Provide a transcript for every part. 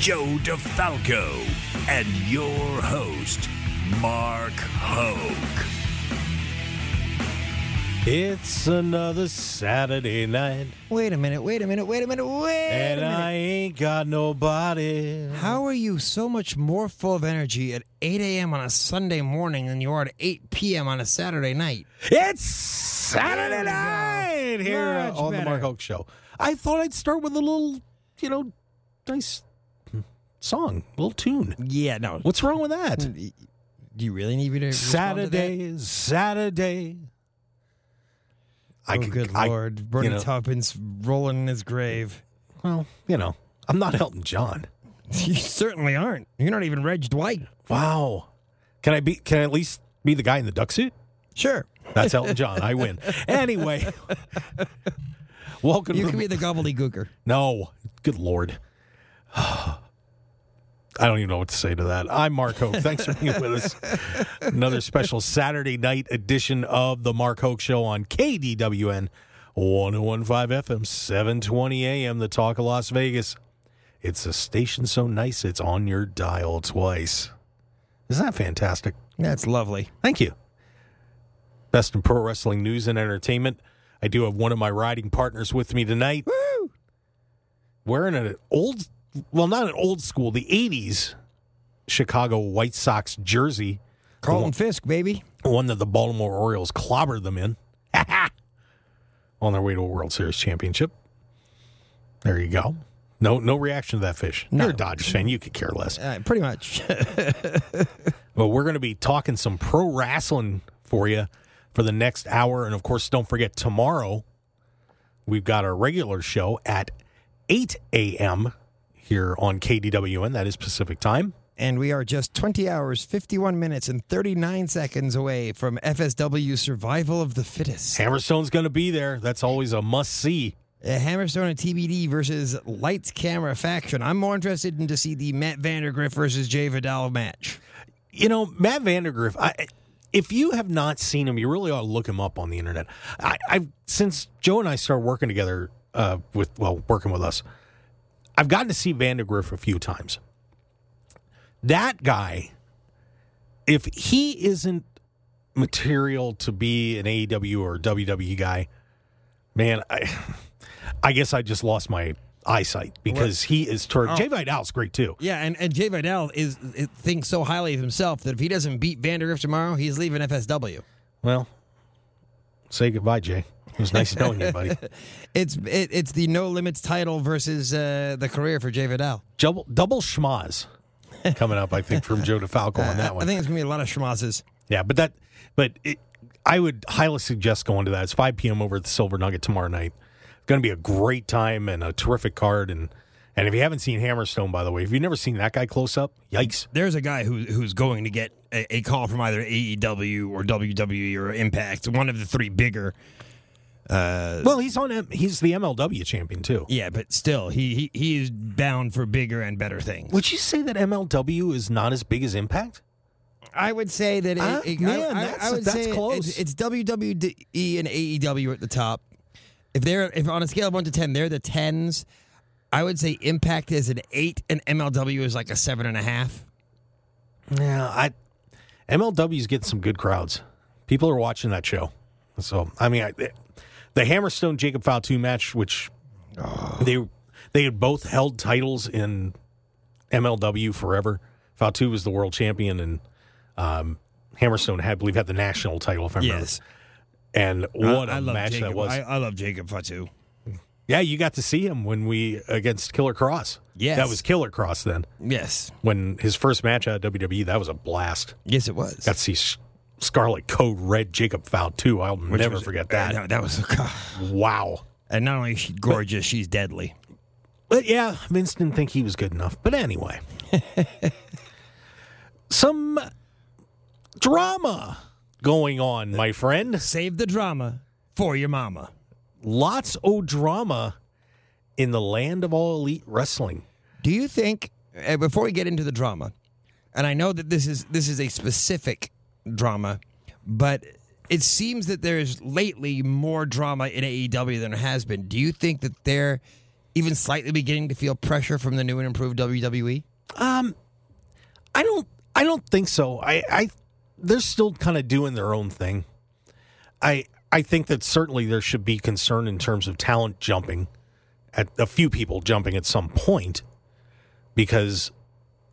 Joe DeFalco, and your host, Mark Hoke. It's another Saturday night, Wait a minute, wait a minute, wait a minute, wait and a minute. I ain't got nobody. How are you so much more full of energy at 8 a.m. on a Sunday morning than you are at 8 p.m. on a Saturday night? It's Saturday There we go. night here Much on the. Mark Hoke Show. I thought I'd start with a little, you know, nice song, little tune. Yeah, no. What's wrong with that? Mm. Do you really need me to respond to? Saturday, Saturday. Oh, could- good I- lord. Bernie you know, Taupin's rolling in his grave. Well, you know, I'm not Elton John. You certainly aren't. You're not even Reg Dwight. Wow. Can I be? Can I at least be the guy in the duck suit? Sure. That's Elton John. I win. Anyway, welcome. You to can be the Gobbledy Gooker. no. Good lord. I don't even know what to say to that. I'm Mark Hoke. Thanks for being with us. Another special Saturday night edition of the Mark Hoke Show on KDWN 1015 FM, 720 AM, the talk of Las Vegas. It's a station so nice it's on your dial twice. Isn't that fantastic? That's lovely. Thank you. Best in pro wrestling news and entertainment. I do have one of my riding partners with me tonight. Woo! Wearing an old, well, not an old school, the 80s Chicago White Sox jersey, Carlton Fisk, baby. one that the Baltimore Orioles clobbered them in on their way to a World Series championship. There you go. No, no reaction to that fish. No. You're a Dodgers fan. You could care less. Uh, pretty much. But we're going to be talking some pro wrestling for you for the next hour. And of course, don't forget tomorrow, we've got our regular show at 8 a.m. here on KDWN. That is Pacific time. and we are just 20 hours, 51 minutes, and 39 seconds away from FSW Survival of the Fittest. Hammerstone's going to be there. That's always a must see. Uh, Hammerstone and TBD versus Lights Camera Faction. I'm more interested in to see the Matt Vandergriff versus Jay Vidal match. You know, Matt Vandergriff, I, if you have not seen him, you really ought to look him up on the internet. I, I've since Joe and I started working together uh, with well, working with us, I've gotten to see Vandergriff a few times. That guy, if he isn't material to be an AEW or WWE guy, man, I, I guess I just lost my eyesight because he is turned. Oh. Jay Vidal's great too. Yeah, and, and Jay Vidal is, is thinks so highly of himself that if he doesn't beat Vandergriff tomorrow, he's leaving FSW. Well, say goodbye, Jay. It was nice knowing you, buddy. It's it, it's the no limits title versus uh, the career for Jay Vidal. Double, double schmaz coming up, I think, from Joe DeFalco on that one. I think it's gonna be a lot of schmazzes. yeah, but that, but it, I would highly suggest going to that. It's 5 p.m. over at the Silver Nugget tomorrow night. It's going to be a great time and a terrific card. And and if you haven't seen Hammerstone, by the way, if you've never seen that guy close up, yikes. There's a guy who who's going to get a, a call from either AEW or WWE or Impact, one of the three bigger. Uh, Well, he's on. He's the MLW champion too. yeah, but still, he, he he is bound for bigger and better things. Would you say that MLW is not as big as Impact? I would say that it, Ah, it- man, I, I- that's- I would that's say close. It's, it's WWE and AEW at the top. If they're if on a scale of one to ten, they're the tens. I would say Impact is an eight, and MLW is like a seven and a half. Yeah, I MLW's getting some good crowds. People are watching that show. So I mean, I, the Hammerstone Jacob Fatu match, which they they had both held titles in MLW forever. Fatu was the world champion, and um, Hammerstone had, I believe, had the national title. If I remember. Yes. And what a I love match Jacob. that was! I, I love Jacob Fatu. yeah, you got to see him when we against Killer Kross. Yes. that was Killer Kross then. Yes, When his first match at WWE, that was a blast. yes, it was. Got to see Scarlet Code Red Jacob Fowl too. I'll Which never was- forget uh, that. no, that was God. Wow. And not only is she gorgeous, she's deadly. But yeah, Vince didn't think he was good enough. But anyway. some drama going on, my friend. Save the drama for your mama. Lots of drama in the land of all elite wrestling. Do you think uh, before we get into the drama, and I know that this is this is a specific drama, but it seems that there's lately more drama in AEW than there has been. Do you think that they're even slightly beginning to feel pressure from the new and improved WWE? Um, I don't. I don't think so. I. I they're still kind of doing their own thing. I. I think that certainly there should be concern in terms of talent jumping, at a few people jumping at some point, because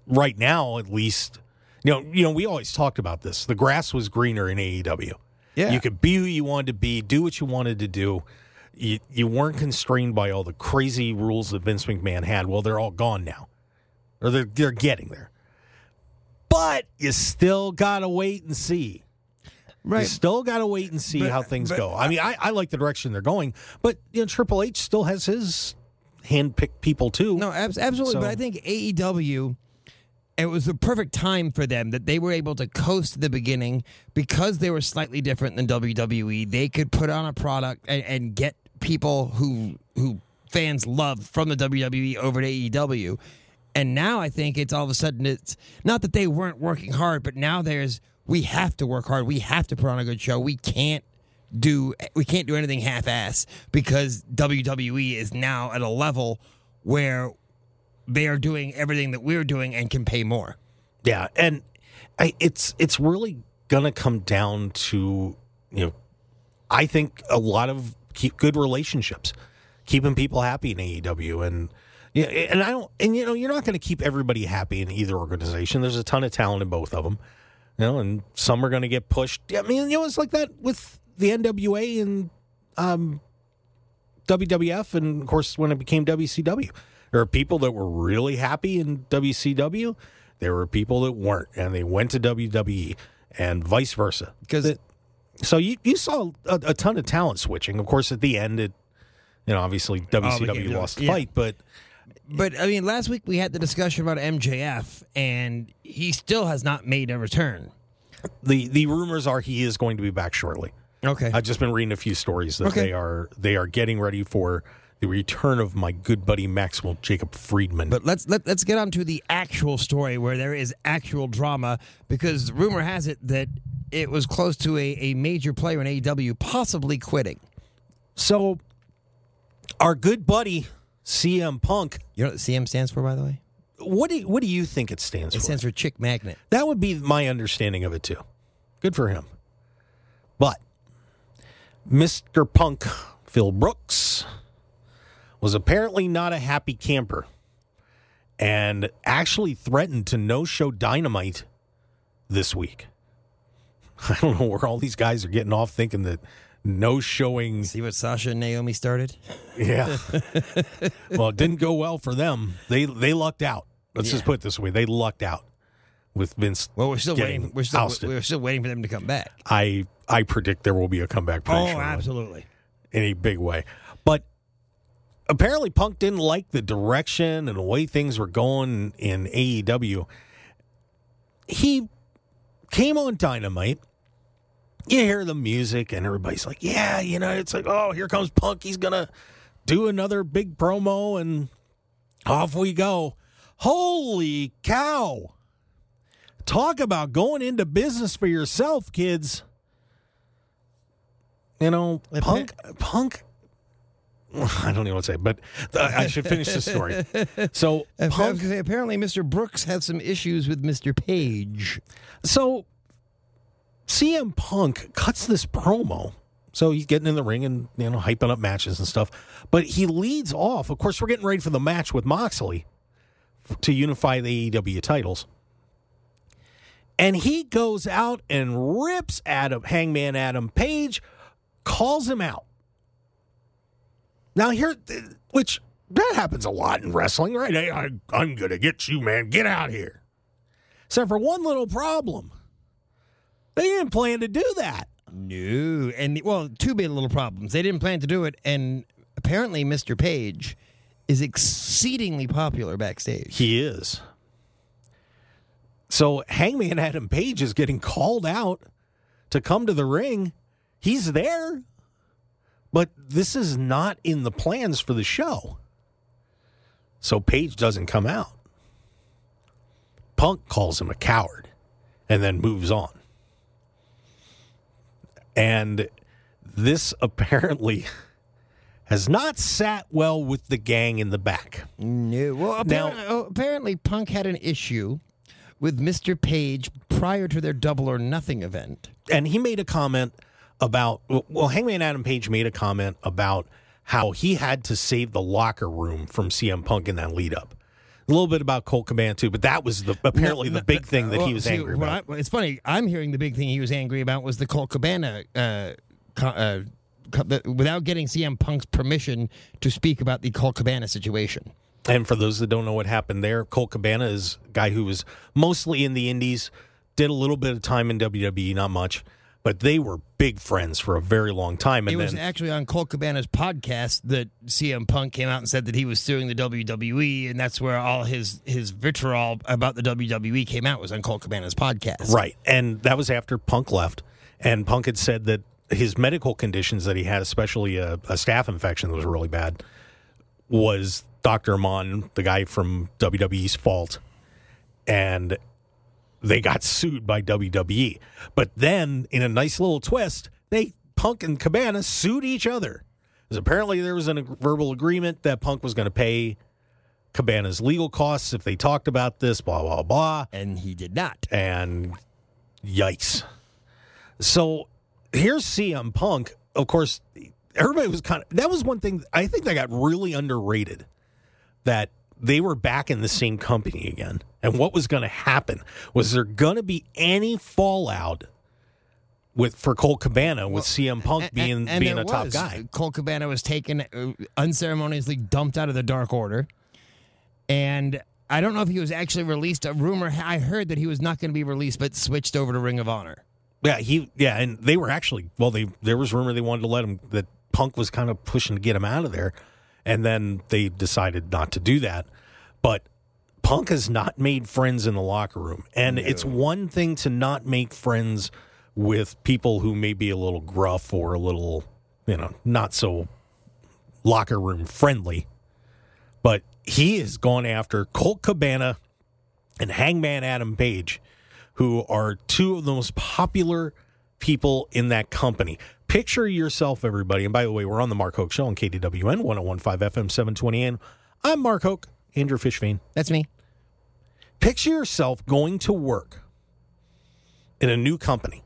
right now at least, you know, you know, we always talked about this. The grass was greener in AEW. Yeah. You could be who you wanted to be, do what you wanted to do. You, you weren't constrained by all the crazy rules that Vince McMahon had. Well, they're all gone now, or they're they're getting there. But you still gotta wait and see. Right. You still gotta wait and see But- how things but- go. I mean, I, I like the direction they're going, but you know, Triple H still has his handpicked people too. No, abs- absolutely. So- But I think AEW, it was the perfect time for them that they were able to coast at the beginning because they were slightly different than WWE. They could put on a product and, and get people who who fans love from the WWE over to AEW. And now I think it's all of a sudden it's not that they weren't working hard, but now there's we have to work hard. We have to put on a good show. We can't do we can't do anything half-ass because WWE is now at a level where they are doing everything that we're doing and can pay more. Yeah, and I, it's it's really gonna come down to you know, I think a lot of keep good relationships, keeping people happy in AEW, and yeah, and I don't, and you know, you're not going to keep everybody happy in either organization. There's a ton of talent in both of them, you know, and some are going to get pushed. I mean, you know, it's like that with the NWA and um, WWF, and of course when it became WCW. There are people that were really happy in WCW. There were people that weren't, and they went to WWE, and vice versa. Because So you you saw a, a ton of talent switching. Of course, at the end, it you know obviously oh, WCW W- lost the yeah. fight, but but I mean last week we had the discussion about MJF and he still has not made a return. the the rumors are he is going to be back shortly. Okay. I've just been reading a few stories that Okay. they are they are getting ready for the return of my good buddy Maxwell Jacob Friedman. But let's let, let's get on to the actual story where there is actual drama because rumor has it that it was close to a, a major player in AEW possibly quitting. so our good buddy CM Punk, You know what CM stands for, by the way? what do you, what do you think it stands It for? It stands for Chick Magnet. That would be my understanding of it too. Good for him. But Mr. Punk, Phil Brooks, was apparently not a happy camper and actually threatened to no show dynamite this week. I don't know where all these guys are getting off thinking that no showing. See what Sasha and Naomi started? Yeah. well, it didn't go well for them. They they lucked out. Let's just put it this way: they lucked out with Vince. Well, we're still waiting. We're still ousted. we're still waiting for them to come back. I I predict there will be a comeback Oh, absolutely. in a big way. But apparently, Punk didn't like the direction and the way things were going in AEW. He came on Dynamite. You hear the music, and everybody's like, "Yeah, you know, it's like, oh, here comes Punk. He's gonna do another big promo, and off we go." Holy cow! Talk about going into business for yourself, kids. You know, Punk, Punk. I don't even know what to say, but I should finish the story. So, Punk, say, apparently, Mr. Brooks had some issues with Mr. Page. so CM Punk cuts this promo. So he's getting in the ring and you know hyping up matches and stuff. But he leads off. Of course, we're getting ready for the match with Moxley to unify the AEW titles. And he goes out and rips Adam Hangman Adam Page, calls him out. Now here, which that happens a lot in wrestling, right? Hey, I, I'm gonna get you, man. Get out here. Except for one little problem. They didn't plan to do that. No, and well, two big little problems. They didn't plan to do it, and apparently, Mr. Page is exceedingly popular backstage. He is. So Hangman Adam Page is getting called out to come to the ring. He's there, but this is not in the plans for the show. So Page doesn't come out. Punk calls him a coward and then moves on. And this apparently has not sat well with the gang in the back. No. Well, Now- apparently, oh, apparently Punk had an issue with Mr. Page prior to their Double or Nothing event. and he made a comment about well hangman adam page made a comment about how he had to save the locker room from cm punk in that lead up a little bit about Colt Cabana too, but that was the apparently the big thing that Well, he was see, angry about. I- it's funny. I'm hearing the big thing he was angry about was the Colt Cabana, uh, co- uh, without getting CM Punk's permission to speak about the Colt Cabana situation. And for those that don't know what happened there, Colt Cabana is a guy who was mostly in the Indies, did a little bit of time in WWE, not much, but they were big friends for a very long time. And it was then actually on Colt Cabana's podcast that CM Punk came out and said that he was suing the WWE, and that's where all his his vitriol about the WWE came out was on Colt Cabana's podcast. Right. And that was after Punk left. And Punk had said that his medical conditions that he had, especially a, a staph infection that was really bad, was Dr. Amann, the guy from WWE's fault. And they got sued by WWE. But then, in a nice little twist, they Punk and Cabana sued each other. Because apparently there was a verbal agreement that Punk was going to pay Cabana's legal costs if they talked about this, blah, blah, blah And he did not. and yikes. So here's CM Punk. Of course, everybody was kind of that was one thing I think that got really underrated that they were back in the same company again. And what was going to happen? Was there going to be any fallout with for Colt Cabana with CM Punk being And- and being a top guy? Colt Cabana was taken uh, unceremoniously, dumped out of the Dark Order, and I don't know if he was actually released. A rumor I heard that he was not going to be released, but switched over to Ring of Honor. Yeah, he yeah, and they were actually well. They there was rumor they wanted to let him that Punk was kind of pushing to get him out of there, and then they decided not to do that. But Punk has not made friends in the locker room, and it's one thing to not make friends with people who may be a little gruff or a little, you know, not so locker room friendly. But he has gone after Colt Cabana and Hangman Adam Page, who are two of the most popular people in that company. Picture yourself, everybody. And by the way, we're on the Mark Hoke Show on KDWN 1015 FM 720 AM. I'm Mark Hoke, Andrew Fish Fain. That's me. Picture yourself going to work in a new company.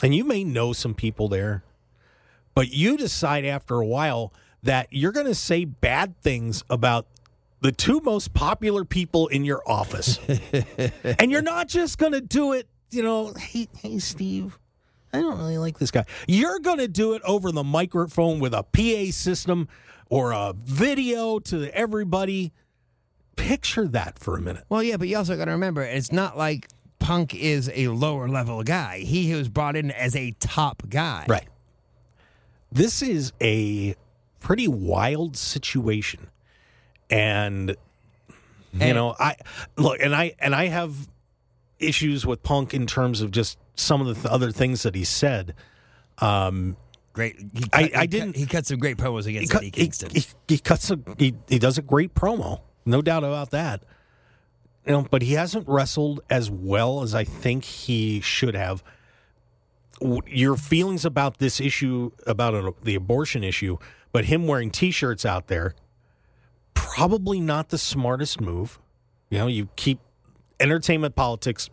And you may know some people there, but you decide after a while that you're going to say bad things about the two most popular people in your office. and you're not just going to do it, you know, hey, hey, Steve, I don't really like this guy. You're going to do it over the microphone with a PA system or a video to everybody. Picture that for a minute. Well, yeah, but you also got to remember, it's not like Punk is a lower level guy. He was brought in as a top guy. Right. This is a pretty wild situation. And you And- know, I look and I and I have issues with Punk in terms of just some of the th- other things that he said. Um Great. He cut, I- I cut- didn't- He cut some great promos he, against cut, Eddie he, Kingston. he, he cuts a he, he does a great promo. No doubt about that. You know, but he hasn't wrestled as well as I think he should have. Your feelings about this issue, about the abortion issue, but him wearing T-shirts out there, probably not the smartest move. You know, you keep entertainment politics.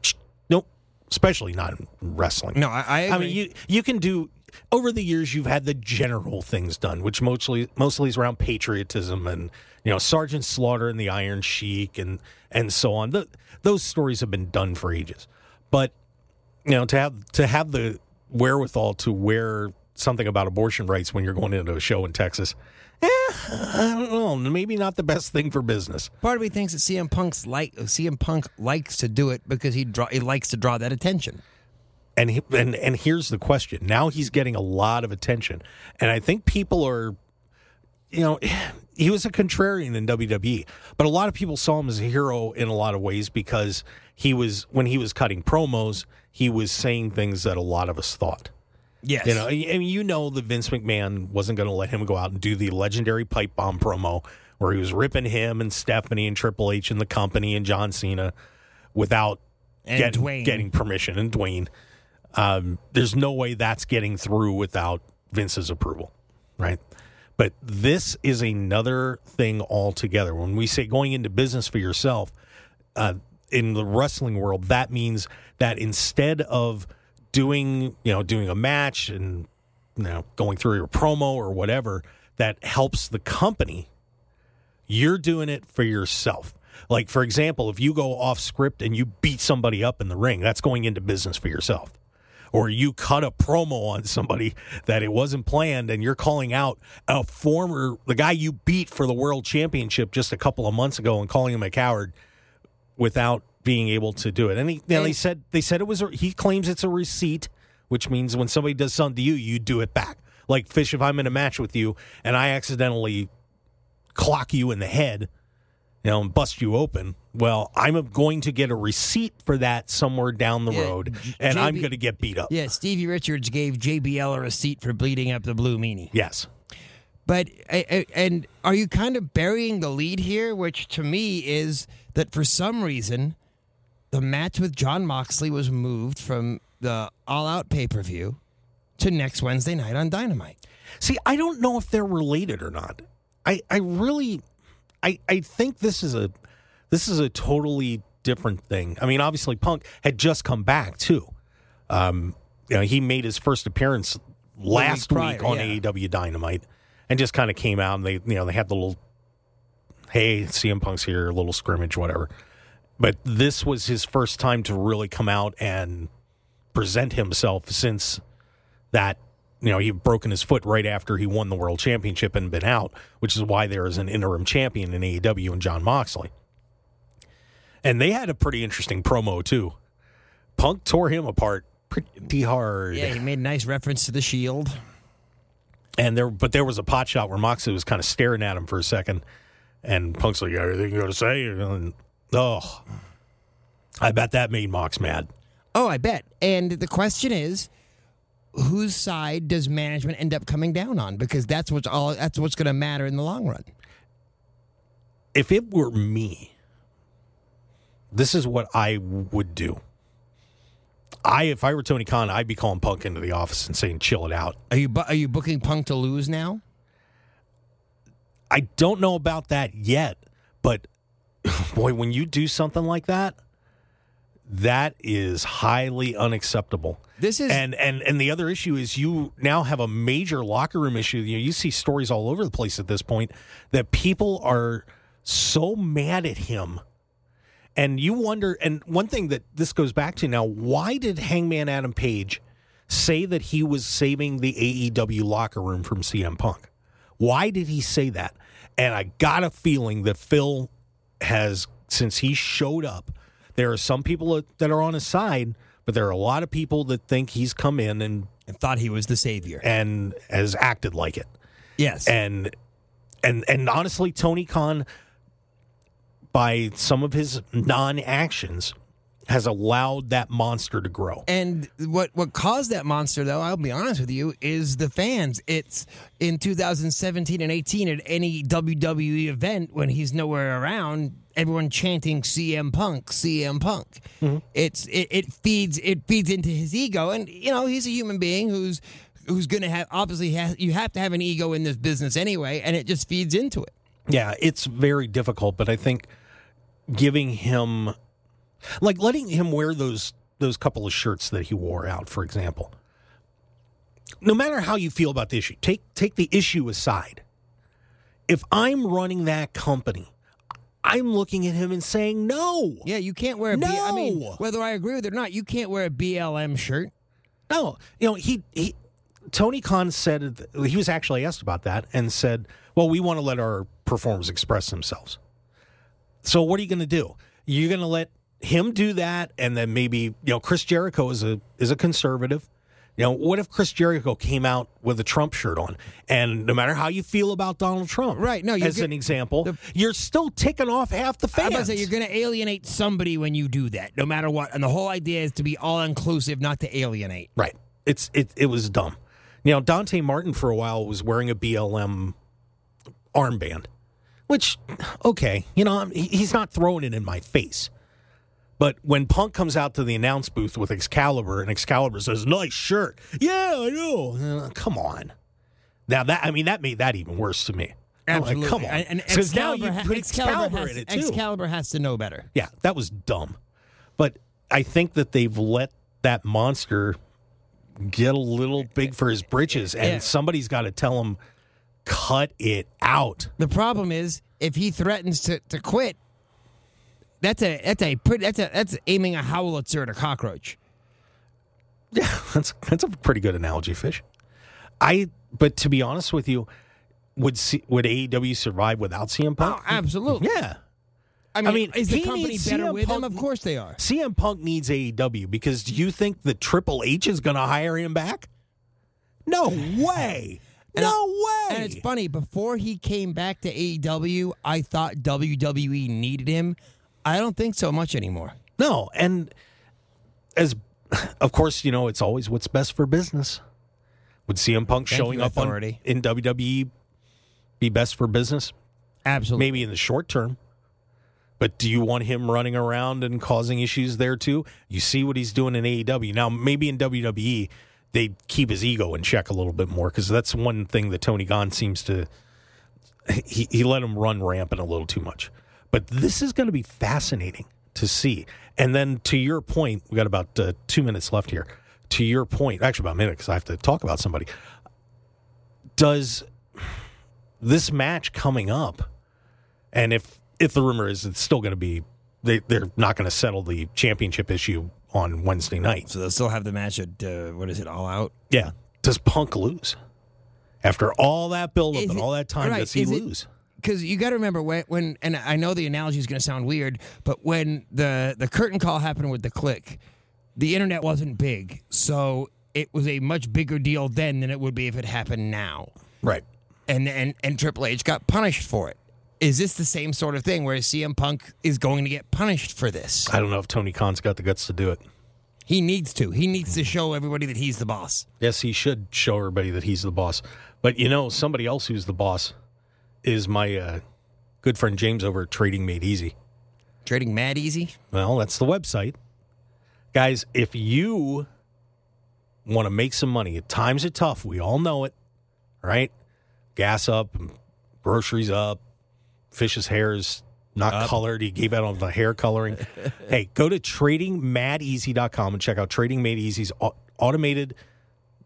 Especially not in wrestling. no, I, I, I mean, you you can do over the years. You've had the general things done, which mostly mostly is around patriotism and you know Sergeant Slaughter and the Iron Sheik and and so on. The, those stories have been done for ages, but you know to have to have the wherewithal to wear something about abortion rights when you're going into a show in Texas. Eh, I don't know. Maybe not the best thing for business. Part of me thinks that CM Punk's like CM Punk likes to do it because he draw he likes to draw that attention. and he, and and here's the question. Now he's getting a lot of attention, and I think people are, you know, he was a contrarian in WWE, but a lot of people saw him as a hero in a lot of ways because he was when he was cutting promos, he was saying things that a lot of us thought. Yes. You know, and you know that Vince McMahon wasn't going to let him go out and do the legendary pipe bomb promo where he was ripping him and Stephanie and Triple H and the company and John Cena without Dwayne. getting permission and Dwayne. Um, there's no way that's getting through without Vince's approval, right? But this is another thing altogether. When we say going into business for yourself, uh, in the wrestling world, that means that instead of doing, you know, doing a match and you know going through your promo or whatever that helps the company, you're doing it for yourself. Like for example, if you go off script and you beat somebody up in the ring, that's going into business for yourself. Or you cut a promo on somebody that it wasn't planned and you're calling out a former the guy you beat for the world championship just a couple of months ago and calling him a coward without being able to do it. And he, they said they said it was a, he claims it's a receipt, which means when somebody does something to you, you do it back. Like fish, if I'm in a match with you and I accidentally clock you in the head, you know, and bust you open, well, I'm going to get a receipt for that somewhere down the Yeah, road, and I'm going to get beat up. Yeah, Stevie Richards gave JBL a receipt for bleeding up the blue meanie. Yes. But and are you kind of burying the lead here, which to me is that for some reason the match with Jon Moxley was moved from the All Out pay per view to next Wednesday night on Dynamite. See, I don't know if they're related or not. I, I really, I, I think this is a, this is a totally different thing. I mean, obviously, Punk had just come back too. Um, you know, he made his first appearance last prior, week on yeah. AEW Dynamite, and just kind of came out and they, you know, they had the little, hey, CM Punk's here, a little scrimmage, whatever. But this was his first time to really come out and present himself since that you know he'd broken his foot right after he won the world championship and been out, which is why there is an interim champion in AEW and Jon Moxley. And they had a pretty interesting promo too. Punk tore him apart pretty hard. Yeah, he made a nice reference to the Shield. And there but there was a pot shot where Moxley was kind of staring at him for a second and Punk's like, "You got anything you got to say?" And, oh. I bet that made Mox mad. Oh, I bet. And the question is, whose side does management end up coming down on? Because that's what's all. That's what's going to matter in the long run. if it were me, this is what I would do. I, if I were Tony Khan, I'd be calling Punk into the office and saying, "Chill it out." Are you bu- are you booking Punk to lose now? I don't know about that yet, but boy, when you do something like that, that is highly unacceptable. This is And and and the other issue is you now have a major locker room issue. You know, you see stories all over the place at this point that people are so mad at him. And you wonder and one thing that this goes back to now, why did Hangman Adam Page say that he was saving the AEW locker room from CM Punk? Why did he say that? And I got a feeling that Phil has, since he showed up, there are some people that are on his side, but there are a lot of people that think he's come in and and thought he was the savior. and has acted like it. Yes. And and and honestly, Tony Khan, by some of his non-actions, has allowed that monster to grow. And what what caused that monster, though, I'll be honest with you, is the fans. It's in 2017 and 18 at any WWE event when he's nowhere around, everyone chanting CM Punk, CM Punk. Mm-hmm. It's it, it feeds it feeds into his ego, and you know he's a human being who's who's going to have obviously has, you have to have an ego in this business anyway, and it just feeds into it. Yeah, it's very difficult, but I think giving him like letting him wear those those couple of shirts that he wore out, for example. No matter how you feel about the issue, take take the issue aside. If I'm running that company, I'm looking at him and saying, "No, Yeah, you can't wear a B- I mean, No. whether I agree with it or not, you can't wear a BLM shirt. No, you know he he. Tony Khan said he was actually asked about that and said, "Well, we want to let our performers express themselves." So what are you going to do? You're going to let him do that, and then maybe you know Chris Jericho is a is a conservative. You know, what if Chris Jericho came out with a Trump shirt on? And no matter how you feel about Donald Trump, Right, no, as get- an example, the- you're still ticking off half the fans. to say you're going to alienate somebody when you do that, no matter what. And the whole idea is to be all inclusive, not to alienate. Right. It's it it was dumb. You know, Dante Martin for a while was wearing a BLM armband, which okay, you know, he- he's not throwing it in my face. But when Punk comes out to the announce booth with Excalibur and Excalibur says, "Nice shirt," yeah, I know. Uh, come on. Now that I mean that made that even worse to me. I'm like, Absolutely. come on, And, and because now Excalibur, you put Excalibur, Excalibur has, in it too. Excalibur has to know better. Yeah, that was dumb. But I think that they've let that monster get a little big for his britches, and Yeah. somebody's got to tell him, cut it out. The problem is if he threatens to, to quit, that's a that's a pretty that's a that's aiming a howitzer at a cockroach. Yeah, that's that's a pretty good analogy, fish. I, but to be honest with you, would C, would AEW survive without CM oh, Punk? Oh, absolutely. Yeah. I mean, mean, is the company better CM with him? Punk- Of course they are. CM Punk needs AEW because do you think that Triple H is going to hire him back? No way. And no way. And it's funny, before he came back to AEW, I thought WWE needed him. I don't think so much anymore. No, and as of course, you know, it's always what's best for business. Would CM Punk Thank showing you, up on, authority. in WWE be best for business? Absolutely. Maybe in the short term. But do you want him running around and causing issues there too? You see what he's doing in AEW. Now, maybe in WWE, they keep his ego in check a little bit more because that's one thing that Tony Khan seems to. He, he let him run rampant a little too much. But this is going to be fascinating to see. And then to your point, we got about uh, two minutes left here. To your point, actually about a minute because I have to talk about somebody. Does this match coming up, and if if the rumor is it's still going to be, they they're not going to settle the championship issue on Wednesday night. so they'll still have the match at uh, what is it? All out. Yeah, does Punk lose after all that build up and all that time? right, Does he is it- lose? Because you got to remember when, when, and I know the analogy is going to sound weird, but when the the curtain call happened with the Kliq, the internet wasn't big, so it was a much bigger deal then than it would be if it happened now. Right. And and and Triple H got punished for it. Is this the same sort of thing where CM Punk is going to get punished for this? I don't know if Tony Khan's got the guts to do it. He needs to. He needs to show everybody that he's the boss. Yes, he should show everybody that he's the boss. But you know, somebody else who's the boss is my uh, good friend James over at Trading Made Easy. Trading mad easy. Well, that's the website. Guys, if you want to make some money, times are tough. We all know it, right? Gas up, groceries up, Fish's hair is not colored. He gave out on the hair coloring. hey, go to tradingmadeasy.com and check out Trading Made Easy's automated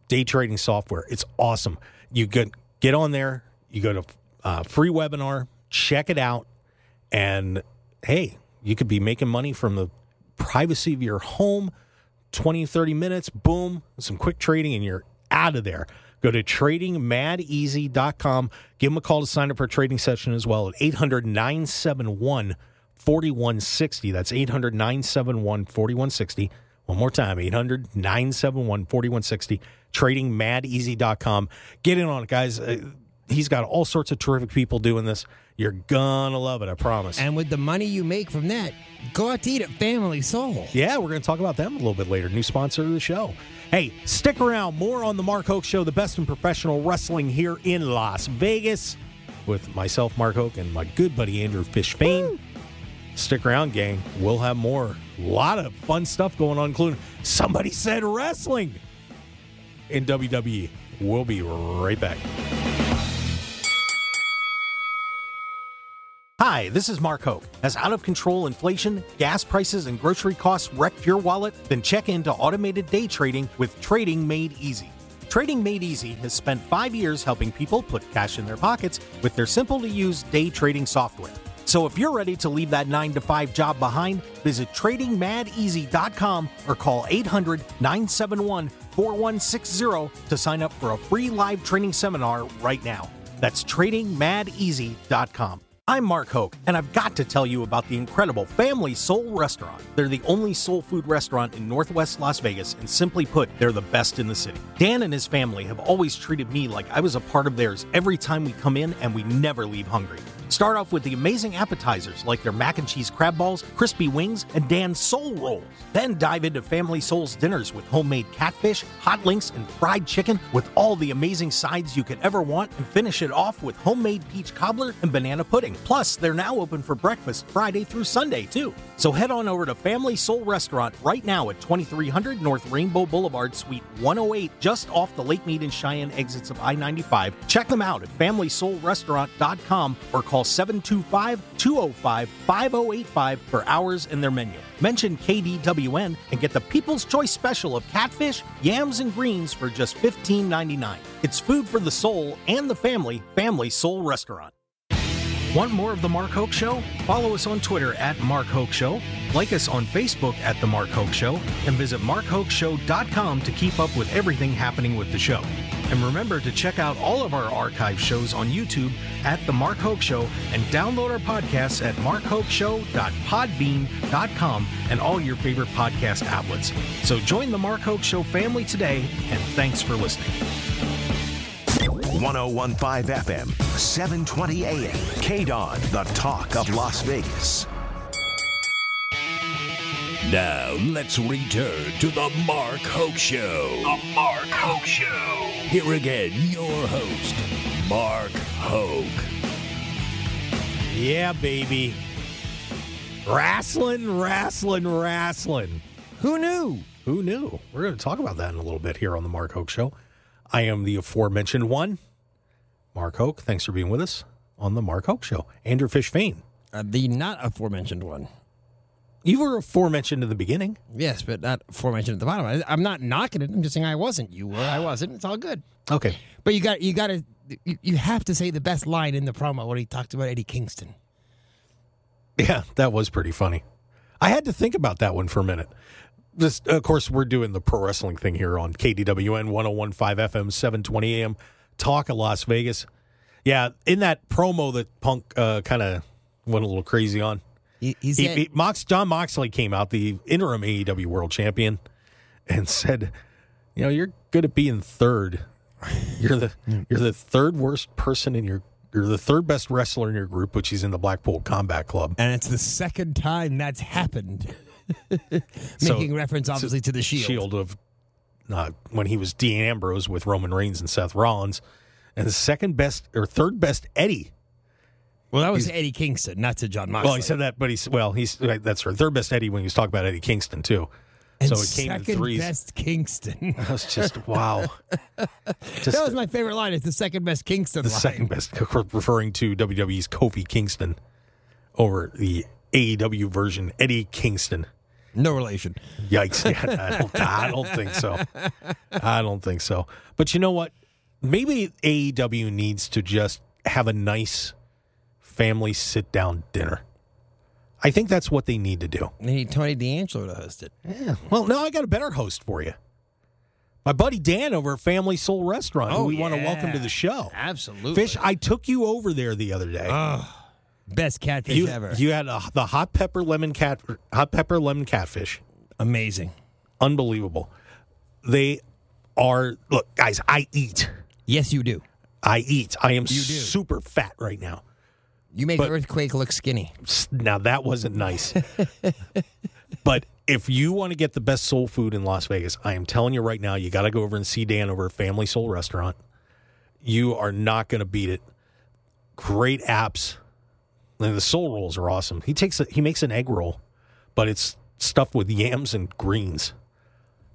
day trading software. It's awesome. You get get on there, you go to uh, free webinar, check it out, and hey, you could be making money from the privacy of your home. 20, 30 minutes, boom, some quick trading, and you're out of there. Go to tradingmadeasy.com. Give them a call to sign up for a trading session as well at 800 971 4160. That's 800 971 4160. One more time 800 971 4160. Tradingmadeasy.com. Get in on it, guys. Uh, he's got all sorts of terrific people doing this. You're gonna love it, I promise. And with the money you make from that, go out to eat at Family Soul. Yeah, we're going to talk about them a little bit later. New sponsor of the show. Hey, stick around. More on the Mark Hoke Show, the best in professional wrestling here in Las Vegas, with myself, Mark Hoke, and my good buddy Andrew Fish Fain. Stick around, gang. We'll have more. A lot of fun stuff going on, including somebody said wrestling in WWE. We'll be right back. Hi, this is Mark Hoke. Has out of control inflation, gas prices, and grocery costs wrecked your wallet? Then check into automated day trading with Trading Made Easy. Trading Made Easy has spent five years helping people put cash in their pockets with their simple to use day trading software. So if you're ready to leave that 9 to 5 job behind, visit tradingmadeasy.com or call 800 971 4160 to sign up for a free live training seminar right now. That's tradingmadeasy.com. I'm Mark Hoke, and I've got to tell you about the incredible Family Soul Restaurant. They're the only soul food restaurant in Northwest Las Vegas, and simply put, they're the best in the city. Dan and his family have always treated me like I was a part of theirs every time we come in, and we never leave hungry. Start off with the amazing appetizers like their mac and cheese crab balls, crispy wings, and Dan's soul rolls. Then dive into Family Soul's dinners with homemade catfish, hot links, and fried chicken with all the amazing sides you could ever want, and finish it off with homemade peach cobbler and banana pudding. Plus, they're now open for breakfast Friday through Sunday, too. So head on over to Family Soul Restaurant right now at 2300 North Rainbow Boulevard, Suite 108, just off the Lake Mead and Cheyenne exits of I 95. Check them out at FamilySoulRestaurant.com or call 725 205 5085 for hours and their menu. Mention KDWN and get the People's Choice Special of catfish, yams, and greens for just $15.99. It's food for the soul and the family, Family Soul Restaurant. Want more of The Mark Hoke Show? Follow us on Twitter at Mark Hoke Show, like us on Facebook at The Mark Hoke Show, and visit markhokeshow.com to keep up with everything happening with the show. And remember to check out all of our archive shows on YouTube at The Mark Hoke Show and download our podcasts at markhokeshow.podbean.com and all your favorite podcast outlets. So join the Mark Hoke Show family today, and thanks for listening. 1015 FM, 720 AM. KDON, the talk of Las Vegas. Now, let's return to the Mark Hoke Show. The Mark Hoke Show. Here again, your host, Mark Hoke. Yeah, baby. Wrestling, wrestling, wrestling. Who knew? Who knew? We're going to talk about that in a little bit here on the Mark Hoke Show. I am the aforementioned one, Mark Hoke. Thanks for being with us on the Mark Hoke Show. Andrew Fish Fain. Uh, the not aforementioned one. You were aforementioned in the beginning. Yes, but not aforementioned at the bottom. I, I'm not knocking it. I'm just saying I wasn't. You were. I wasn't. It's all good. Okay. But you got you got to you, you have to say the best line in the promo when he talked about Eddie Kingston. Yeah, that was pretty funny. I had to think about that one for a minute. This, of course, we're doing the pro wrestling thing here on KDWN 1015 FM, 720 AM, Talk of Las Vegas. Yeah, in that promo that Punk uh, kind of went a little crazy on, He, he he, he- Mox, Jon Moxley came out, the interim AEW World Champion, and said, "You know, you're good at being third. You're the you're the third worst person in your. You're the third best wrestler in your group, which is in the Blackpool Combat Club. and it's the second time that's happened. So- Making reference, obviously, to the Shield. Shield of uh, when he was Dean Ambrose with Roman Reigns and Seth Rollins, and the second best or third best Eddie. Well, that was to Eddie Kingston, not to Jon Moxley. Well, he said that, but he's well, he's that's right, third best Eddie when he was talking about Eddie Kingston too. and so it came in second threes. best Kingston. That was just wow. Just that was my favorite line. It's the second best Kingston the line. second best, referring to WWE's Kofi Kingston over the AEW version, Eddie Kingston. No relation. Yikes! Yeah, I, don't, I don't think so. I don't think so. But you know what? Maybe AEW needs to just have a nice family sit down dinner. I think that's what they need to do. They need Tony D'Angelo to host it. Yeah. Well, no, I got a better host for you. My buddy Dan over at Family Soul Restaurant, who Oh, we want to welcome to the show. Absolutely. Fish, I took you over there the other day. Oh, Best catfish you, ever. you had a, the hot pepper lemon cat, hot pepper lemon catfish. Amazing. Unbelievable. They are look, guys. I eat. Yes, you do. I eat. I am super fat right now. You make But- Earthquake look skinny. Now that wasn't nice. but if you want to get the best soul food in Las Vegas, I am telling you right now, you got to go over and see Dan over at Family Soul Restaurant. You are not going to beat it. Great apps. And the soul rolls are awesome. He takes a, he makes an egg roll, but it's stuffed with yams and greens.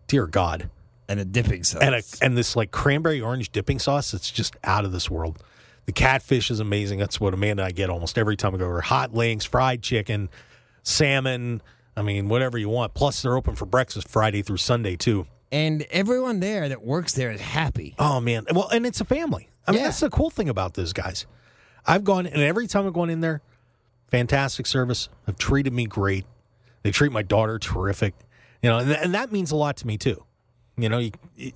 Dear God. And a dipping sauce. and a, and this like cranberry orange dipping sauce it's just out of this world the catfish is amazing. That's what amanda and i get almost every time i go over. Hot links fried chicken salmon i mean whatever you want. Plus they're open for breakfast friday through sunday too. And everyone there that works there is happy. oh man. Well and it's a family. I mean Yeah. that's the cool thing about those guys. I've gone and every time i've gone in there fantastic service. Have treated me great. They treat my daughter terrific. You know and, th- and that means a lot to me too. You know you, it-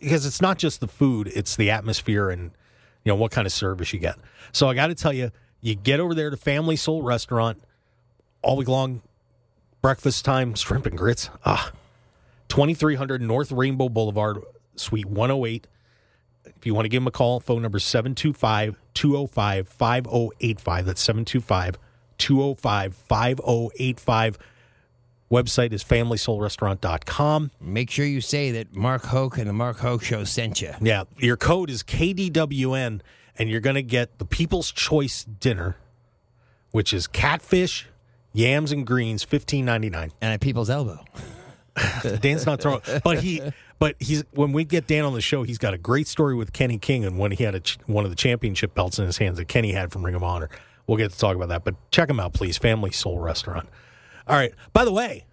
because it's not just the food it's the atmosphere and you know what kind of service you get so i got to tell you You get over there to Family Soul Restaurant all week long, breakfast time, shrimp and grits. Ah, 2300 North Rainbow Boulevard, Suite 108. If you want to give them a call, phone number 725 205 5085. That's 725 205 5085. Website is FamilySoulRestaurant.com. Make sure you say that Mark Hoke and the Mark Hoke Show sent you. Yeah, your code is KDWN, and you're going to get the People's Choice Dinner, which is catfish, yams, and greens, fifteen ninety nine. And at People's Elbow. Dan's not throwing, but he, but he's when we get Dan on the show, he's got a great story with Kenny King and when he had a, ch- one of the championship belts in his hands that Kenny had from Ring of Honor. We'll get to talk about that, but check him out, please. Family Soul Restaurant. All right. By the way,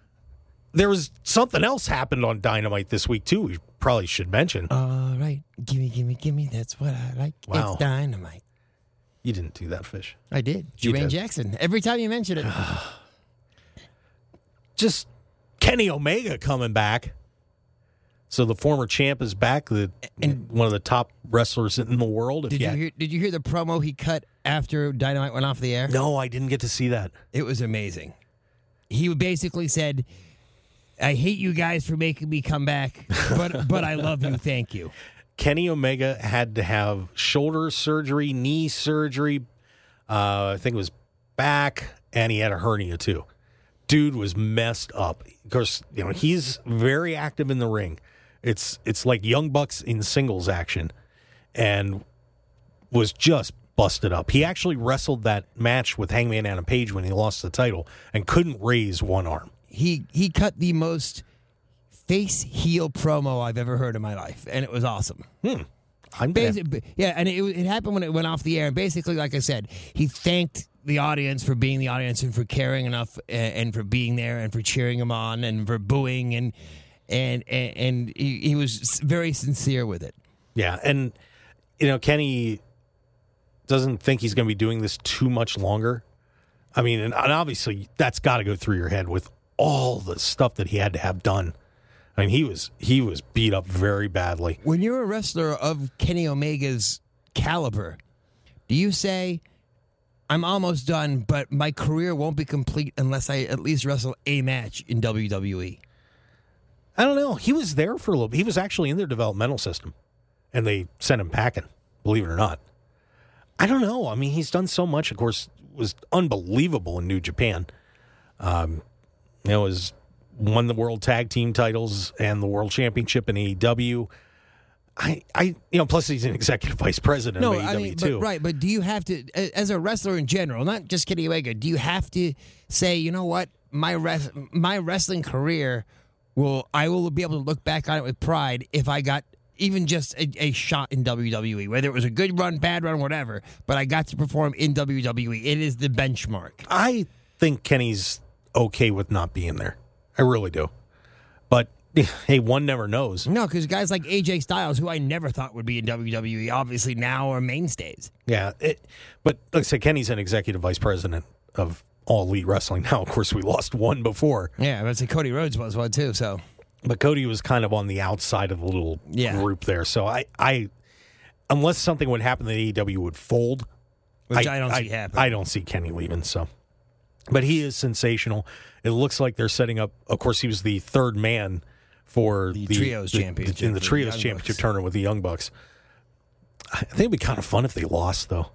there was something else happened on Dynamite this week too. We probably should mention. All right. Gimme, gimme, gimme. That's what I like. Wow. It's dynamite. you didn't do that, fish. I did. You Jermaine did. Jackson. Every time you mention it. just Kenny Omega coming back. So the former champ is back, the And- one of the top wrestlers in the world. If Did you had- hear did you hear the promo he cut after Dynamite went off the air? No, I didn't get to see that. It was amazing. He basically said, I hate you guys for making me come back, but but I love you. Thank you. Kenny Omega had to have shoulder surgery, knee surgery. Uh, I think it was back, and he had a hernia too. Dude was messed up. Of course, you know he's very active in the ring. It's it's like Young Bucks in singles action, and was just busted up. He actually wrestled that match with Hangman Adam Page when he lost the title and couldn't raise one arm. He he cut the most face heel promo I've ever heard in my life, and it was awesome. Hmm. I'm gonna- Basi- yeah, and it, it happened when it went off the air. And basically, like I said, he thanked the audience for being the audience and for caring enough and, and for being there and for cheering him on and for booing and and and, and he, he was very sincere with it. Yeah, and you know Kenny doesn't think he's going to be doing this too much longer. I mean, and, and obviously that's got to go through your head with all the stuff that he had to have done. I mean, he was he was beat up very badly. When you're a wrestler of Kenny Omega's caliber, do you say, "I'm almost done, but my career won't be complete unless I at least wrestle a match in E"? WWE"? I don't know. He was there for a little. bit. He was actually in their developmental system, and they sent him packing. Believe it or not, I don't know. I mean, he's done so much. Of course, was unbelievable in New Japan. Um, you know, was won the world tag team titles and the world championship in AEW. I, I, you know, plus he's an executive vice president No, of AEW I mean, too. but, right. But do you have to, as a wrestler in general, not just Kenny Omega, do you have to say, you know what, my res- my wrestling career will, I will be able to look back on it with pride if I got even just a, a shot in WWE, whether it was a good run, bad run, whatever. But I got to perform in WWE. It is the benchmark. I think Kenny's okay with not being there. I really do. But hey, one never knows. No, because guys like AJ Styles, who I never thought would be in WWE, obviously now are mainstays. Yeah, it, but like I said, Kenny's an executive vice president of All Elite Wrestling. Now, of course, we lost one before, Yeah, but say Cody Rhodes was one too. So but Cody was kind of on the outside of the little Yeah. group there. So I, I, unless something would happen that AEW would fold, Which I don't see happen. I don't see Kenny leaving. So, but he is sensational. It looks like they're setting up. Of course, he was the third man for The the, Trios the- Championship in the for the trios championship Bucks. tournament with the Young Bucks. I think it'd be kind of fun if they lost, though.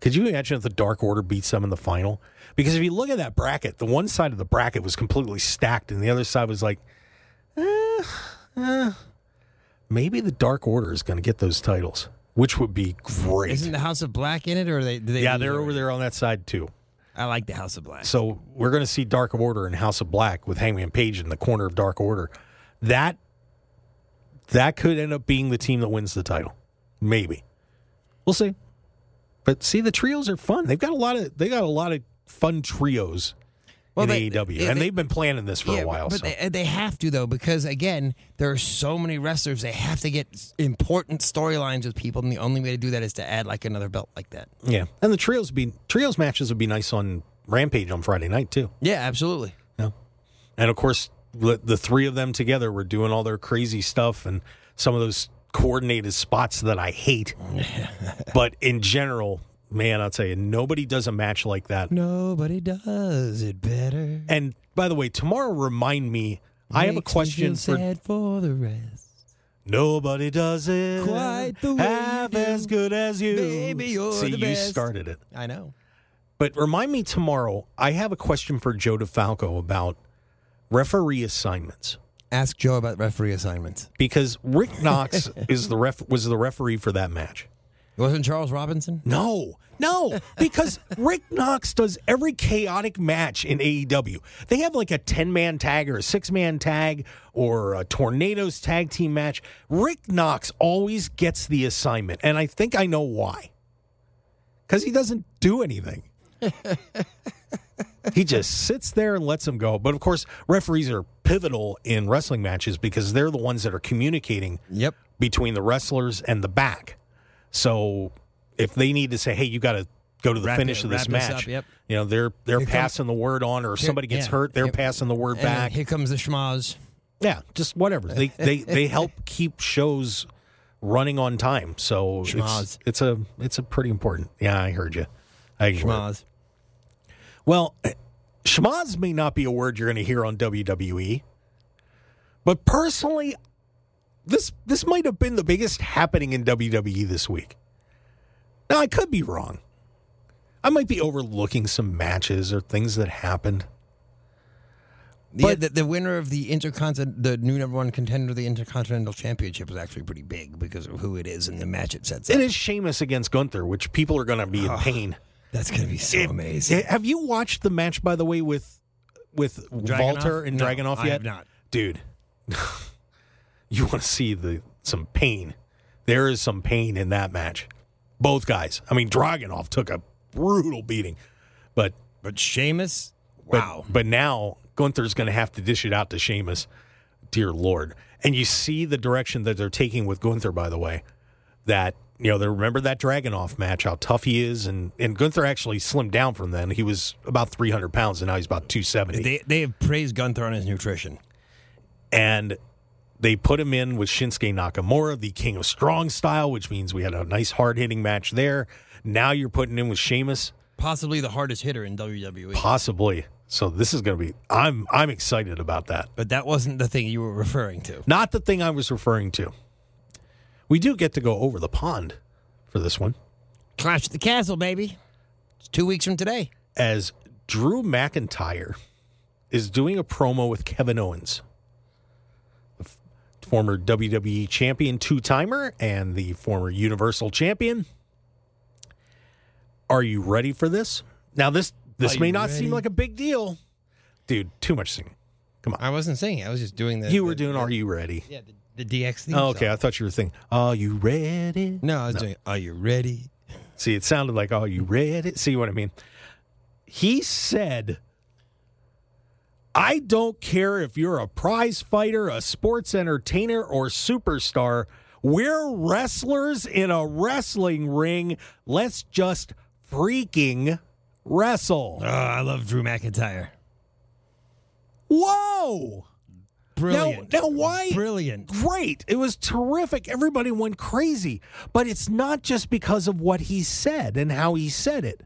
Could you imagine if the Dark Order beats them in the final? Because if you look at that bracket, the one side of the bracket was completely stacked, and the other side was like, eh, eh, maybe the Dark Order is going to get those titles, which would be great. isn't the House of Black in it, or are they? Do they yeah, they're over there on that side too. I like the House of Black. So we're going to see Dark Order and House of Black with Hangman Page in the corner of Dark Order. That that could end up being the team that wins the title. Maybe. We'll see. But see the trios are fun. They've got a lot of they got a lot of fun trios Well, in they- AEW. and they- they've been planning this for yeah, a while. but so. they, they have to though because again, there are so many wrestlers. They have to get important storylines with people, and the only way to do that is to add like another belt like that. yeah. And the trios be trios matches would be nice on Rampage on Friday night too. Yeah, absolutely. Yeah. And of course, the three of them together were doing all their crazy stuff and some of those coordinated spots that I hate. but in general, man, I'll tell you, nobody does a match like that. Nobody does it better. And by the way, tomorrow remind me. I have a Makes question for for the rest. nobody does it Quite the way half as good as you. Baby, you're See, the you best. started it. I know. But remind me tomorrow. I have a question for Joe DeFalco about referee assignments Ask Joe about referee assignments. because Rick Knox is the ref was the referee for that match. It wasn't Charles Robinson? No, no, because Rick Knox does every chaotic match in AEW. They have like a 10 man tag or a six man tag or a Tornadoes tag team match. Rick Knox always gets the assignment, and I think I know why. Because he doesn't do anything. he just sits there and lets them go. But of course, referees are pivotal in wrestling matches because they're the ones that are communicating Yep. between the wrestlers and the back. So if they need to say, "Hey, you got to go to the Wrap finish it- of this match," up, yep. you know they're they're Here comes- passing the word on, or somebody gets yeah. hurt, they're passing the word back. here comes the schmaz. yeah, just whatever. They they they help keep shows running on time. So it's, it's a it's a pretty important. Yeah, I heard you. I it. Schmaz. Well, schmaz may not be a word you're going to hear on WWE, but personally, this this might have been the biggest happening in WWE this week. Now, I could be wrong. I might be overlooking some matches or things that happened. Yeah, But- the, the winner of the intercontinental, the new number one contender of the Intercontinental Championship is actually pretty big because of who it is and the match it sets up. It is Sheamus against Gunther, which people are going to be in oh, pain. That's going to be so It- amazing. Have you watched the match, by the way, with with Walter and No, Dragunov I yet? have not. dude. you want to see the some pain? There is some pain in that match. Both guys. I mean, Dragunov took a brutal beating, but But Sheamus, wow. But now Gunther's going to have to dish it out to Sheamus. Dear Lord. And you see the direction that they're taking with Gunther, by the way. That, you know, they remember that Dragunov match, how tough he is. And, and Gunther actually slimmed down from then. He was about 300 pounds, and now he's about 270. They they have praised Gunther on his nutrition. and they put him in with Shinsuke Nakamura, the King of Strong Style, which means we had a nice hard hitting match there. Now you're putting in with Sheamus, Possibly the hardest hitter in WWE. possibly. So this is going to be. I'm I'm excited about that. But that wasn't the thing you were referring to. Not the thing I was referring to. We do get to go over the pond for this one, Clash at the Castle, baby. It's two weeks from today. as Drew McIntyre is doing a promo with Kevin Owens, former WWE champion two timer and the former Universal champion. Are you ready for this? Now this this Are may not seem like a big deal, dude. Too much singing. Come on, I wasn't singing. I was just doing the. you were the- doing. the- Are you ready? Yeah, the, the DX theme. Oh, okay, I thought you were thinking. Are you ready? No, I was doing. Are you ready? See, it sounded like, oh, you read it? See what I mean? He said, I don't care if you're a prize fighter, a sports entertainer, or superstar. We're wrestlers in a wrestling ring. Let's just freaking wrestle. Oh, I love Drew McIntyre. Whoa! Brilliant. Now, now why? Brilliant. Great. It was terrific. Everybody went crazy. But it's not just because of what he said and how he said it.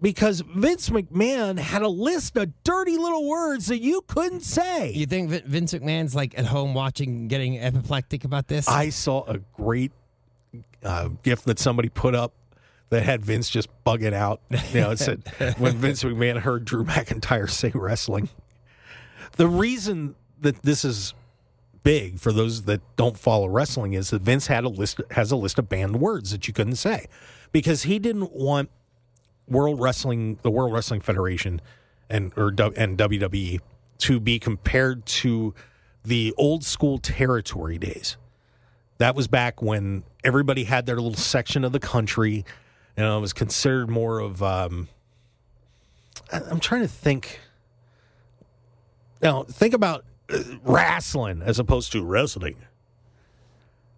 Because Vince McMahon had a list of dirty little words that you couldn't say. You think Vince McMahon's like at home watching, getting apoplectic about this? I saw a great uh, gift that somebody put up that had Vince just bugging out. You know, it said when Vince McMahon heard Drew McIntyre say wrestling. The reason that this is big for those that don't follow wrestling is that Vince had a list has a list of banned words that you couldn't say because he didn't want World Wrestling, the World Wrestling Federation, and or and WWE to be compared to the old school territory days. That was back when everybody had their little section of the country, and it was considered more of. Um, I'm trying to think. Now, think about uh, wrestling as opposed to wrestling.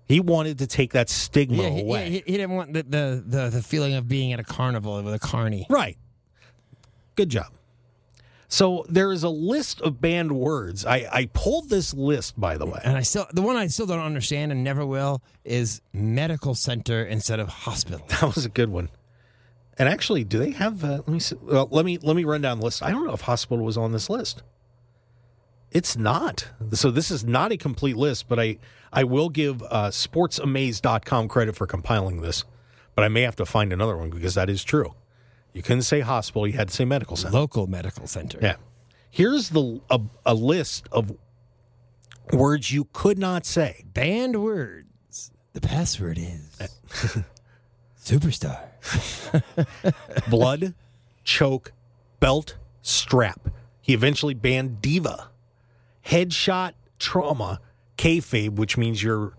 He wanted to take that stigma yeah, he, away. yeah, he, he didn't want the, the, the, the feeling of being at a carnival with a carny. Right. Good job. So there is a list of banned words. I, I pulled this list, by the way. And I still, the one I still don't understand and never will is medical center instead of hospital. That was a good one. And actually, do they have? Uh, let me see. Well, let me let me run down the list. I don't know if hospital was on this list. It's not. So this is not a complete list, but I I will give uh, sportsamaze.com credit for compiling this. But I may have to find another one because that is true. You couldn't say hospital; you had to say medical center. Local medical center. Yeah. Here's the a, a list of words you could not say. Banned words. The password is superstar. Blood, choke, belt, strap. He eventually banned diva, headshot, trauma, kayfabe, which means you're,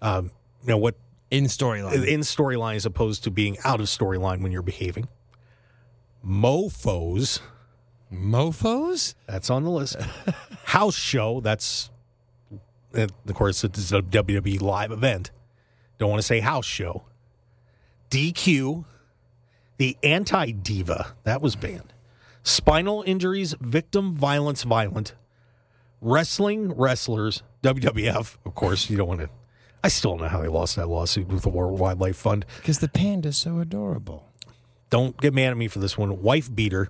um, you know what, In storyline. in storyline as opposed to being out of storyline when you're behaving. Mofos, Mofos? that's on the list. House show, that's, and of course, it's a WWE live event. Don't want to say house show. DQ, the anti diva, that was banned. Spinal injuries, victim violence, violent. Wrestling, wrestlers, WWF, of course, you don't want to. I still don't know how they lost that lawsuit with the World Wildlife Fund. Because the panda's so adorable. Don't get mad at me for this one. Wife beater.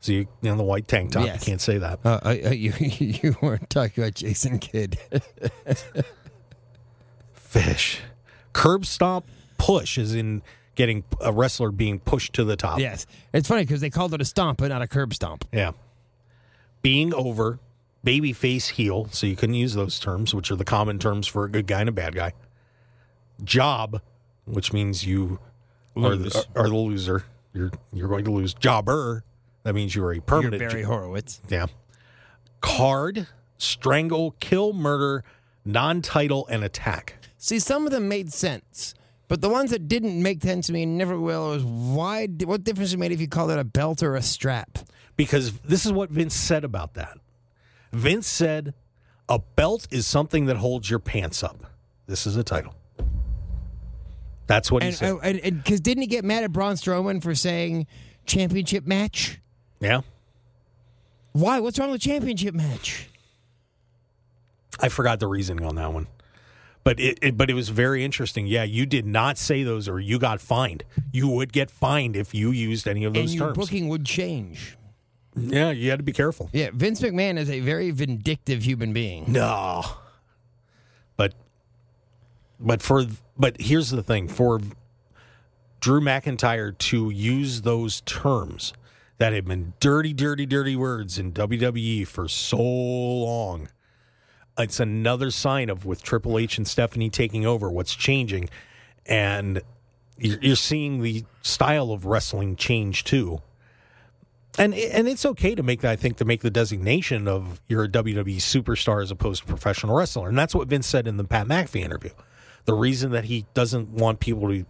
So you, you know, the white tank top. Yes. You can't say that. Uh, uh, uh, you, you weren't talking about Jason Kidd. Fish. Curb stomp push is in getting a wrestler being pushed to the top. yes. It's funny because they called it a stomp, but not a curb stomp. Yeah. Being over, baby face heel, so you couldn't use those terms, which are the common terms for a good guy and a bad guy. Job, which means you are Lose. the, are the loser. You're you're going to lose. Jobber, that means you are a permanent. You're permanent. Barry Horowitz. yeah. Card, strangle, kill, murder, non-title, and attack. See, some of them made sense, but the ones that didn't make sense to me and never will was why? What difference it made if you called it a belt or a strap? because this is what Vince said about that. Vince said, "A belt is something that holds your pants up." This is a title. That's what he And said. Uh, and because didn't he get mad at Braun Strowman for saying championship match? yeah, Why? What's wrong with championship match? I forgot the reasoning on that one, but it, it but it was very interesting. Yeah, you did not say those, or you got fined. You would get fined if you used any of And those your terms. booking would change. Yeah, you had to be careful. Yeah, Vince McMahon is a very vindictive human being. No. But but for but here's the thing for Drew McIntyre to use those terms that have been dirty dirty dirty words in WWE for so long it's another sign of with Triple H and Stephanie taking over what's changing and you're, you're seeing the style of wrestling change too and and it's okay to make that. I think to make the designation of you're a WWE superstar as opposed to professional wrestler, and that's what Vince said in the Pat McAfee interview. The reason that he doesn't want people to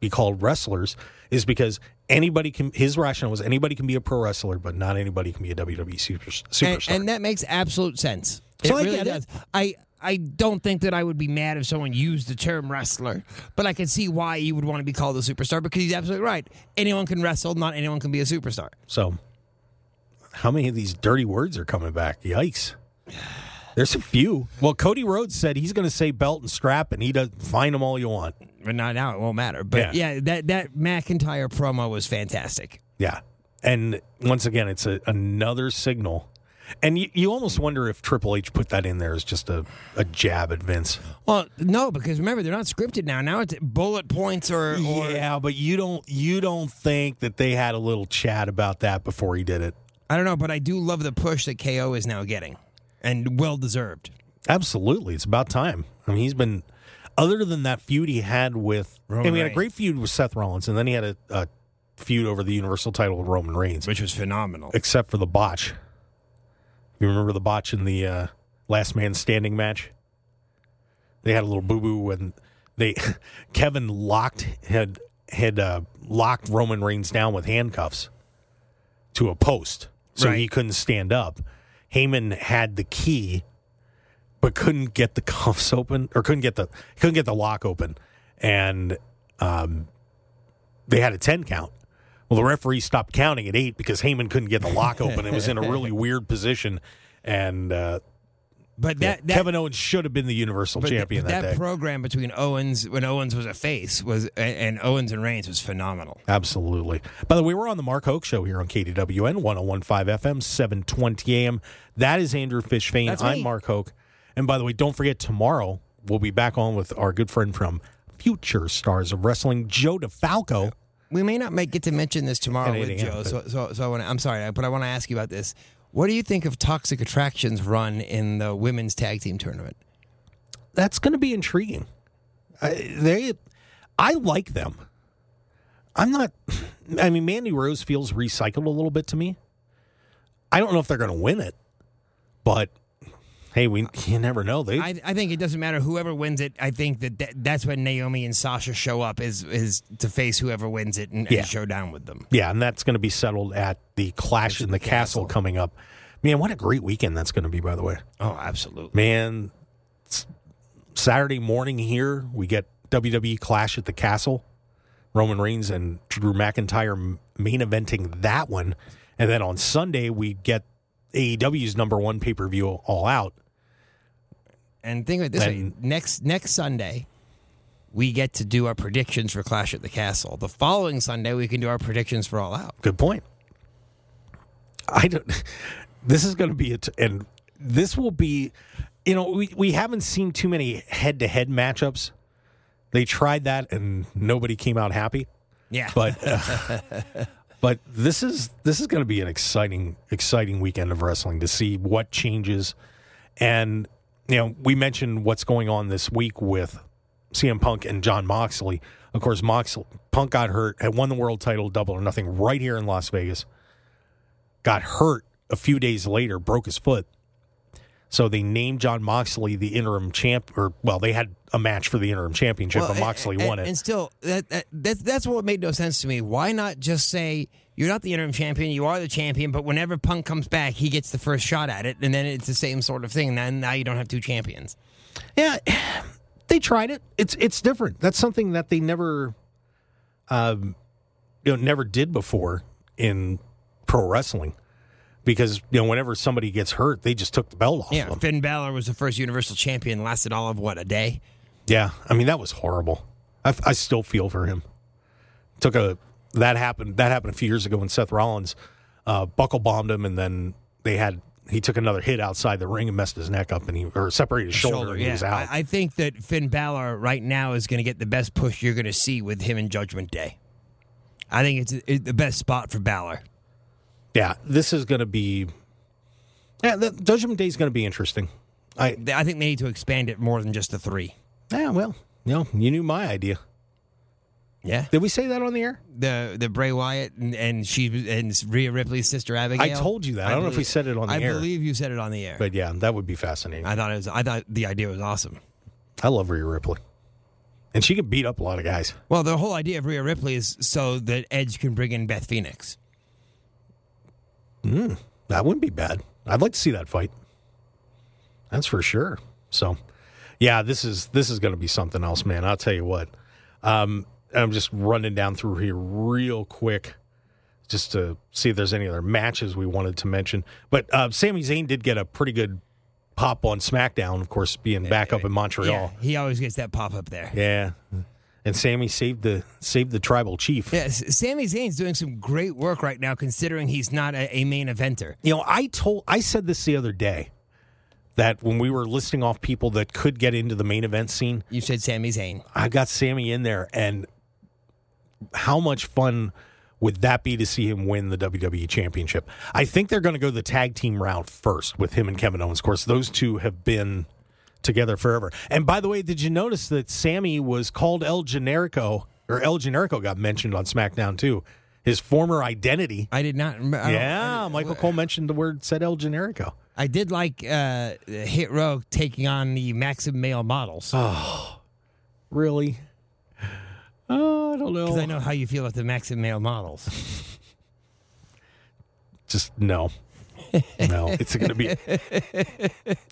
be called wrestlers is because anybody can. His rationale was anybody can be a pro wrestler, but not anybody can be a WWE super, superstar. and that makes absolute sense. So it I really get it. does. I I don't think that I would be mad if someone used the term wrestler, but I can see why you would want to be called a superstar because he's absolutely right. Anyone can wrestle, not anyone can be a superstar. so, how many of these dirty words are coming back? Yikes! There's a few. Well, Cody Rhodes said he's going to say belt and strap, and he does find them all you want. But not now, it won't matter. But yeah, that that McIntyre promo was fantastic. Yeah. And once again, it's a, another signal. And you, you almost wonder if Triple H put that in there as just a, a jab at Vince. Well, no, because remember they're not scripted now. Now it's bullet points or, or yeah, but you don't you don't think that they had a little chat about that before he did it. I don't know. But I do love the push that KO is now getting, and well deserved. Absolutely. It's about time. I mean, he's been other than that feud he had with I mean, he had a great feud with Seth Rollins, and then he had a, a feud over the Universal title with Roman Reigns, which was phenomenal. except for the botch. You remember the botch in the uh, last man standing match? They had a little boo boo when they Kevin locked had had uh, locked Roman Reigns down with handcuffs to a post, so Right. he couldn't stand up. Heyman had the key, but couldn't get the cuffs open or couldn't get the couldn't get the lock open, and um, they had a ten count. Well, the referee stopped counting at eight because Heyman couldn't get the lock open. It was in a really weird position, and uh, But that, that Kevin Owens should have been the Universal Champion that, day. That program between Owens when Owens was a face was and, and Owens and Reigns was phenomenal. Absolutely. By the way, we're on the Mark Hoke Show here on KDWN 1015 FM, 720 AM. That is Andrew Fish Fain. That's I'm me. Mark Hoke. And by the way, don't forget tomorrow we'll be back on with our good friend from Future Stars of Wrestling, Joe DeFalco. We may not make get to mention this tomorrow with Joe, so so, so I wanna, I'm sorry, but I want to ask you about this. What do you think of Toxic Attractions run in the women's tag team tournament? That's going to be intriguing. I, they, I like them. I'm not. I mean, Mandy Rose feels recycled a little bit to me. I don't know if they're going to win it, but hey, we you never know. They I, I think it doesn't matter whoever wins it. I think that, that that's when Naomi and Sasha show up is is to face whoever wins it and, Yeah. and show down with them. Yeah, and that's going to be settled at the Clash in the, Castle. Castle. coming up. Man, what a great weekend that's going to be, by the way. Oh, absolutely. Man, s- Saturday morning here, we get WWE Clash at the Castle. Roman Reigns and Drew McIntyre m- main eventing that one. And then on Sunday, we get AEW's number one pay per view all out. And think of it this way: next next Sunday, we get to do our predictions for Clash at the Castle. The following Sunday, we can do our predictions for All Out. Good point. I don't. This is going to be a t- and this will be. You know, we we haven't seen too many head to head matchups. They tried that and nobody came out happy. Yeah, But uh, but this is this is going to be an exciting exciting weekend of wrestling to see what changes. And you know, we mentioned what's going on this week with CM Punk and Jon Moxley. Of course, Moxley Punk got hurt, had won the world title double or nothing right here in Las Vegas. Got hurt a few days later, broke his foot. So they named Jon Moxley the interim champ, or well, they had a match for the interim championship, Well, but Moxley and, won it. And still, that, that that's what made no sense to me. Why not just say you're not the interim champion, you are the champion, but whenever Punk comes back, he gets the first shot at it, and then it's the same sort of thing. Then now you don't have two champions. Yeah, they tried it. It's it's different. That's something that they never, um, you know, never did before in pro wrestling. Because you know, whenever somebody gets hurt, they just took the belt off Yeah, them. Finn Balor was the first Universal Champion, lasted all of what a day. Yeah, I mean that was horrible. I, I still feel for him. Took a that happened that happened a few years ago when Seth Rollins uh, buckle bombed him, and then they had he took another hit outside the ring and messed his neck up, and he or separated his shoulder, and he yeah. was out. I, I think that Finn Balor right now is going to get the best push you're going to see with him in Judgment Day. I think it's, it's the best spot for Balor. Yeah, this is going to be. Yeah, the Judgment Day is going to be interesting. I I think they need to expand it more than just the three. yeah, well, you know, you knew my idea. Yeah, Did we say that on the air? the the Bray Wyatt and, and she and Rhea Ripley's sister Abigail. I told you that. I don't know if we said it on the I air. I believe you said it on the air. But yeah, that would be fascinating. I thought it was. I thought the idea was awesome. I love Rhea Ripley, and she can beat up a lot of guys. Well, the whole idea of Rhea Ripley is so that Edge can bring in Beth Phoenix. That wouldn't be bad. I'd like to see that fight. That's for sure. So, yeah, this is this is going to be something else, man. I'll tell you what. Um, I'm just running down through here real quick, just to see if there's any other matches we wanted to mention. But uh, Sami Zayn did get a pretty good pop on SmackDown, of course, being back up in Montreal. Yeah, he always gets that pop up there. Yeah, and Sami saved the saved the tribal chief. Yes, Sami Zayn's doing some great work right now, considering he's not a, a main eventer. You know, I told I said this the other day that when we were listing off people that could get into the main event scene, You said Sami Zayn. I got Sami in there, and how much fun would that be to see him win the WWE Championship? I think they're going to go the tag team route first with him and Kevin Owens. Of course, those two have been together forever. And by the way, did you notice that Sami was called El Generico, or El Generico got mentioned on SmackDown too? His former identity. I did not. remember- Yeah, Michael Cole mentioned the word said El Generico. I did like uh, Hit Row taking on the Maxim male models Oh, Really? Oh, I don't know. because I know how you feel about the Maxim male models. Just no. No, it's going to be.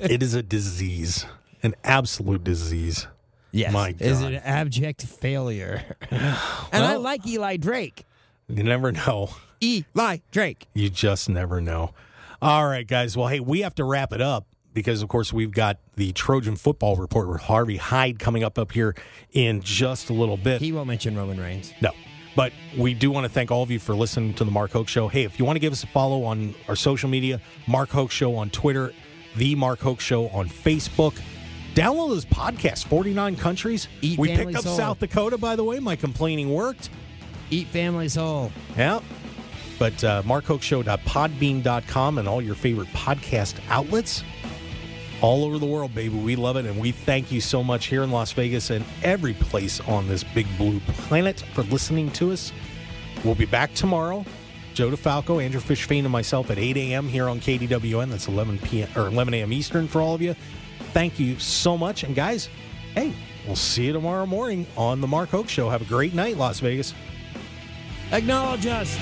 It is a disease, an absolute disease. Yes, My is God. it an abject failure? and I like Eli Drake. You never know. Eli Drake. You just never know. All right, guys. Well, hey, we have to wrap it up because, of course, we've got the Trojan football report with Harvey Hyde coming up up here in just a little bit. He won't mention Roman Reigns. No. But we do want to thank all of you for listening to the Mark Hoke Show. Hey, if you want to give us a follow on our social media, Mark Hoke Show on Twitter, The Mark Hoke Show on Facebook. Download those podcasts, 49 countries. Eat we picked up Soul. South Dakota, by the way. My complaining worked. Eat Family Soul. Yeah. But uh, markhokeshow.podbean.com and all your favorite podcast outlets all over the world, baby. We love it. And we thank you so much here in Las Vegas and every place on this big blue planet for listening to us. We'll be back tomorrow. Joe DeFalco, Andrew Fish Fain, and myself at 8 a.m. here on KDWN. That's 11 p.m. or 11 a.m. Eastern for all of you. Thank you so much. And guys, hey, we'll see you tomorrow morning on the Mark Hoke Show. Have a great night, Las Vegas. Acknowledge us.